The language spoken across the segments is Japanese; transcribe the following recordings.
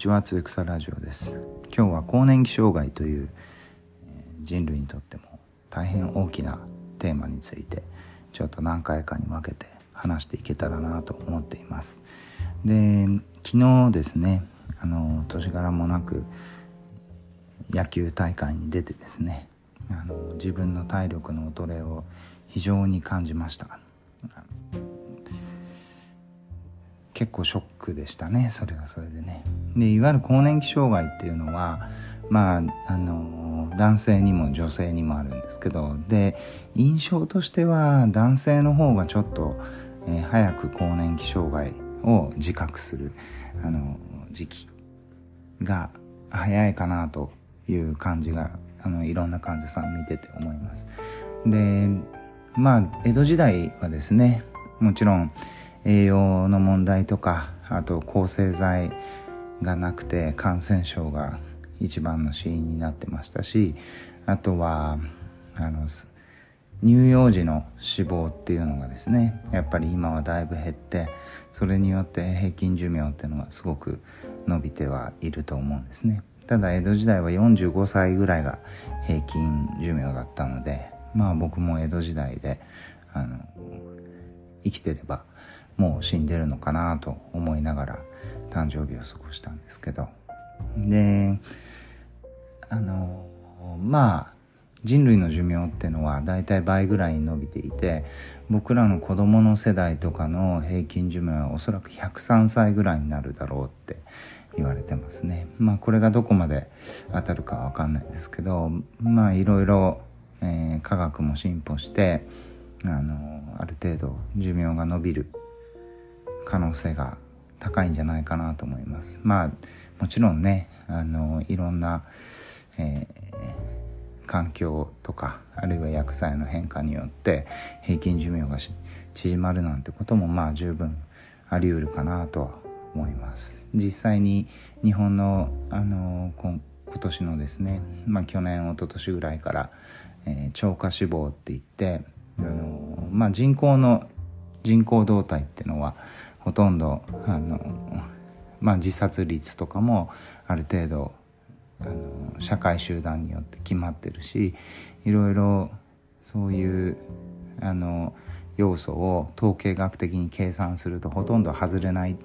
ちはつゆくさラジオです。今日は更年期障害という人類にとっても大変大きなテーマについてちょっと何回かに分けて話していけたらなと思っています。で昨日ですねあの年柄もなく野球大会に出てですねあの自分の体力の衰えを非常に感じました。結構ショックでしたねそれはそれでねでいわゆる更年期障害っていうのはまああの男性にも女性にもあるんですけどで印象としては男性の方がちょっと、えー、早く更年期障害を自覚するあの時期が早いかなという感じがあのいろんな患者さん見てて思います。でまあ江戸時代はですねもちろん栄養の問題とかあと抗生剤がなくて感染症が一番の死因になってましたしあとはあの乳幼児の死亡っていうのがですねやっぱり今はだいぶ減ってそれによって平均寿命っていうのはすごく伸びてはいると思うんですね。ただ江戸時代は45歳ぐらいが平均寿命だったのでまあ僕も江戸時代であの生きてればもう死んでるのかなと思いながら誕生日を過ごしたんですけど。であのまあ人類の寿命ってのはだいたい倍ぐらいに伸びていて僕らの子供の世代とかの平均寿命はおそらく103歳ぐらいになるだろうって言われてますね。まあこれがどこまで当たるかわかんないですけどまあいろいろ、えー、科学も進歩してあのある程度寿命が伸びる可能性が高いんじゃないかなと思います。まあもちろんねあのいろんな、えー、環境とかあるいは薬剤の変化によって平均寿命が縮まるなんてこともまあ十分あり得るかなとは思います。実際に日本のあの今年のですね、まあ、去年一昨年ぐらいから、えー、超過死亡って言ってあの、まあ、人口の人口動態っていうのはほとんどあの、まあ、自殺率とかもある程度あの社会集団によって決まってるしいろいろそういうあの要素を統計学的に計算するとほとんど外れないっ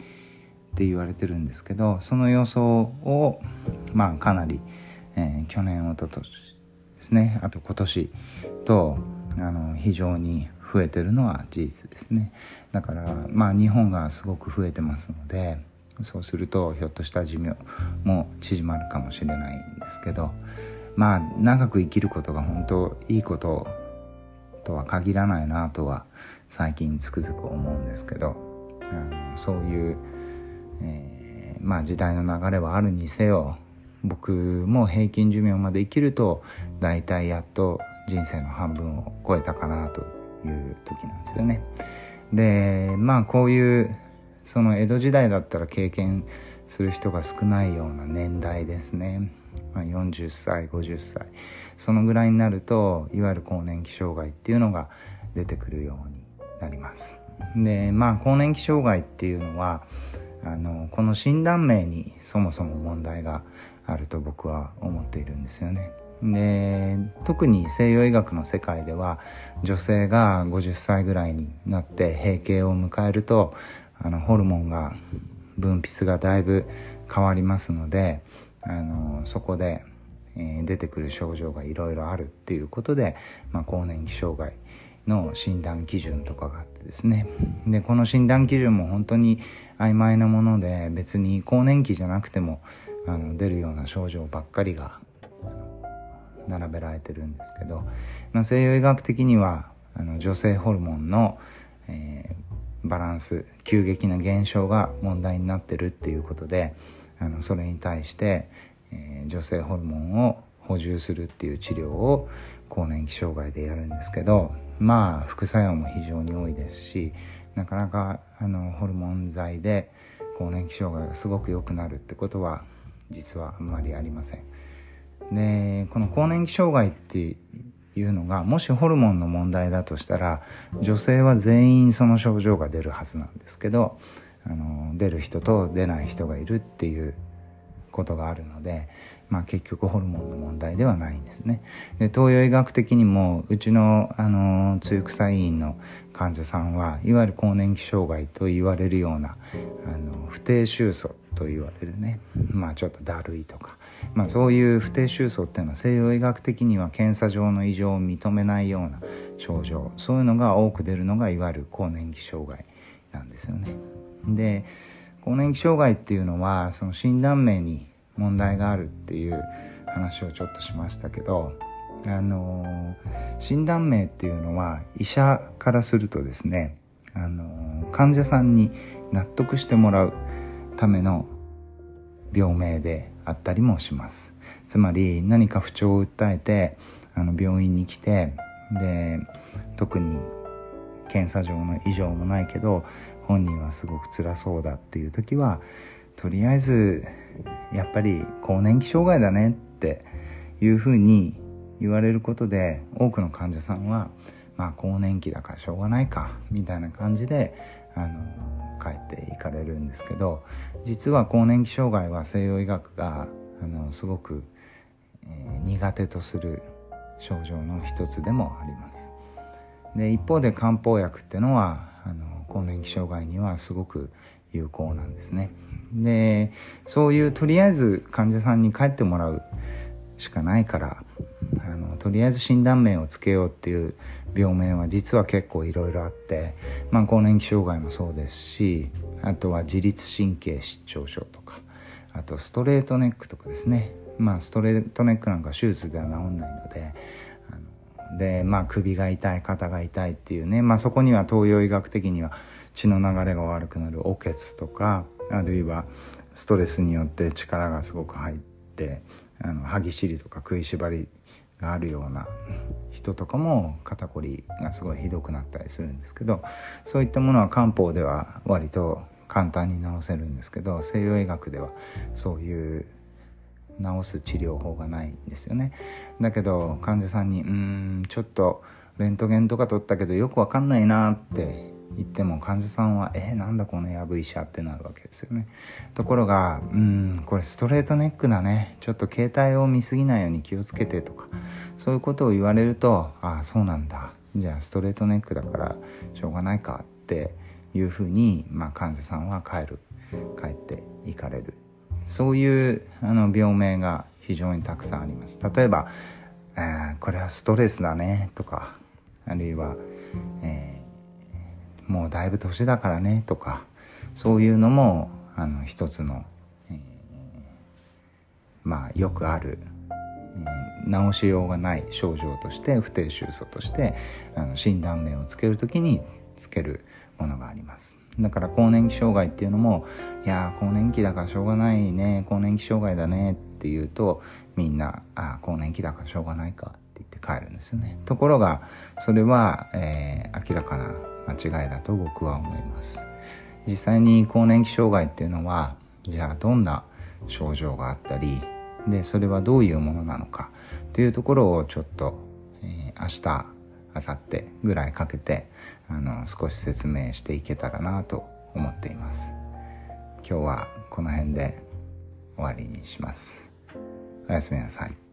て言われてるんですけどその予想をまあかなり、えー、去年おととしですねあと今年とあの非常に増えてるのは事実ですね。だからまあ日本がすごく増えてますのでそうするとひょっとした寿命も縮まるかもしれないんですけどまあ長く生きることが本当いいこととは限らないなとは最近つくづく思うんですけどあのそういう、えー、まあ時代の流れはあるにせよ僕も平均寿命まで生きると大体やっと人生の半分を超えたかなという時なんですよね。でまあこういうその江戸時代だったら経験する人が少ないような年代ですね、まあ、40歳50歳。そのぐらいになるといわゆる更年期障害っていうのが出てくるようになります。でまあ更年期障害っていうのはあのこの診断名にそもそも問題があると僕は思っているんですよね。で特に西洋医学の世界では女性が50歳ぐらいになって閉経を迎えるとあのホルモンが分泌がだいぶ変わりますのであのそこで、えー、出てくる症状がいろいろあるっていうことで、まあ、更年期障害の診断基準とかがあってですね。でこの診断基準も本当に曖昧なもので別に更年期じゃなくてもあの出るような症状ばっかりが並べられてるんですけど、まあ、西洋医学的にはあの女性ホルモンの、えー、バランス急激な減少が問題になってるっていうことであのそれに対して、えー、女性ホルモンを補充するっていう治療を更年期障害でやるんですけどまあ副作用も非常に多いですしなかなかあのホルモン剤で更年期障害がすごく良くなるってことは実はあんまりありません。でこの更年期障害っていうのがもしホルモンの問題だとしたら女性は全員その症状が出るはずなんですけどあの出る人と出ない人がいるっていうことがあるので、まあ、結局ホルモンの問題ではないんですね。で東洋医学的にもうちのあの露草医院の患者さんはいわゆる更年期障害と言われるようなあの不定収素と言われるね。まあちょっとだるいとか、まあ、そういう不定収素っていうのは西洋医学的には検査上の異常を認めないような症状。そういうのが多く出るのがいわゆる更年期障害なんですよね。で更年期障害っていうのはその診断名に問題があるっていう話をちょっとしましたけどあの診断名っていうのは医者からするとですねあの患者さんに納得してもらうための病名であったりもします。つまり何か不調を訴えてあの病院に来てで特に検査上の異常もないけど本人はすごく辛そうだっていう時はとりあえずやっぱり更年期障害だねっていうふうに言われることで多くの患者さんはまあ更年期だからしょうがないかみたいな感じであの帰っていかれるんですけど実は更年期障害は西洋医学があのすごく、えー、苦手とする症状の一つでもあります。で一方で漢方薬っていうのはあの更年期障害にはすごく有効なんですね。でそういうとりあえず患者さんに帰ってもらうしかないからあのとりあえず診断名をつけようっていう病名は実は結構いろいろあって、まあ、更年期障害もそうですしあとは自律神経失調症とかあとストレートネックとかですね。まあストレートネックなんか手術では治んないのであのでまあ首が痛い肩が痛いっていうね、まあ、そこには東洋医学的には血の流れが悪くなるおけつとかあるいはストレスによって力がすごく入ってあの歯ぎしりとか食いしばりがあるような人とかも肩こりがすごいひどくなったりするんですけどそういったものは漢方では割と簡単に治せるんですけど西洋医学ではそういう治す治療法がないんですよね。だけど患者さんに「うんちょっとレントゲンとか取ったけどよくわかんないな」って言っても患者さんは「えー、なんだこのやぶ医者」ってなるわけですよね。ところが「うんこれストレートネックだね。ちょっと携帯を見過ぎないように気をつけて」とか。そういうことを言われると「ああそうなんだ。じゃあストレートネックだからしょうがないか」っていうふうに、まあ、患者さんは帰る。帰っていかれる。そういうあの病名が非常にたくさんあります。例えば「えー、これはストレスだね」とかあるいは、えーもうだいぶ年だからねとかそういうのもあの一つの、えー、まあよくある、えー、治しようがない症状として不定収素としてあの診断名をつける時につけるものがあります。だから更年期障害っていうのもいや更年期だからしょうがないね更年期障害だねっていうとみんなあ更年期だからしょうがないか。帰るんですよね。ところがそれは、えー、明らかな間違いだと僕は思います。実際に更年期障害っていうのはじゃあどんな症状があったりでそれはどういうものなのかっていうところをちょっと、えー、明日明後日ぐらいかけてあの少し説明していけたらなと思っています。今日はこの辺で終わりにします。おやすみなさい。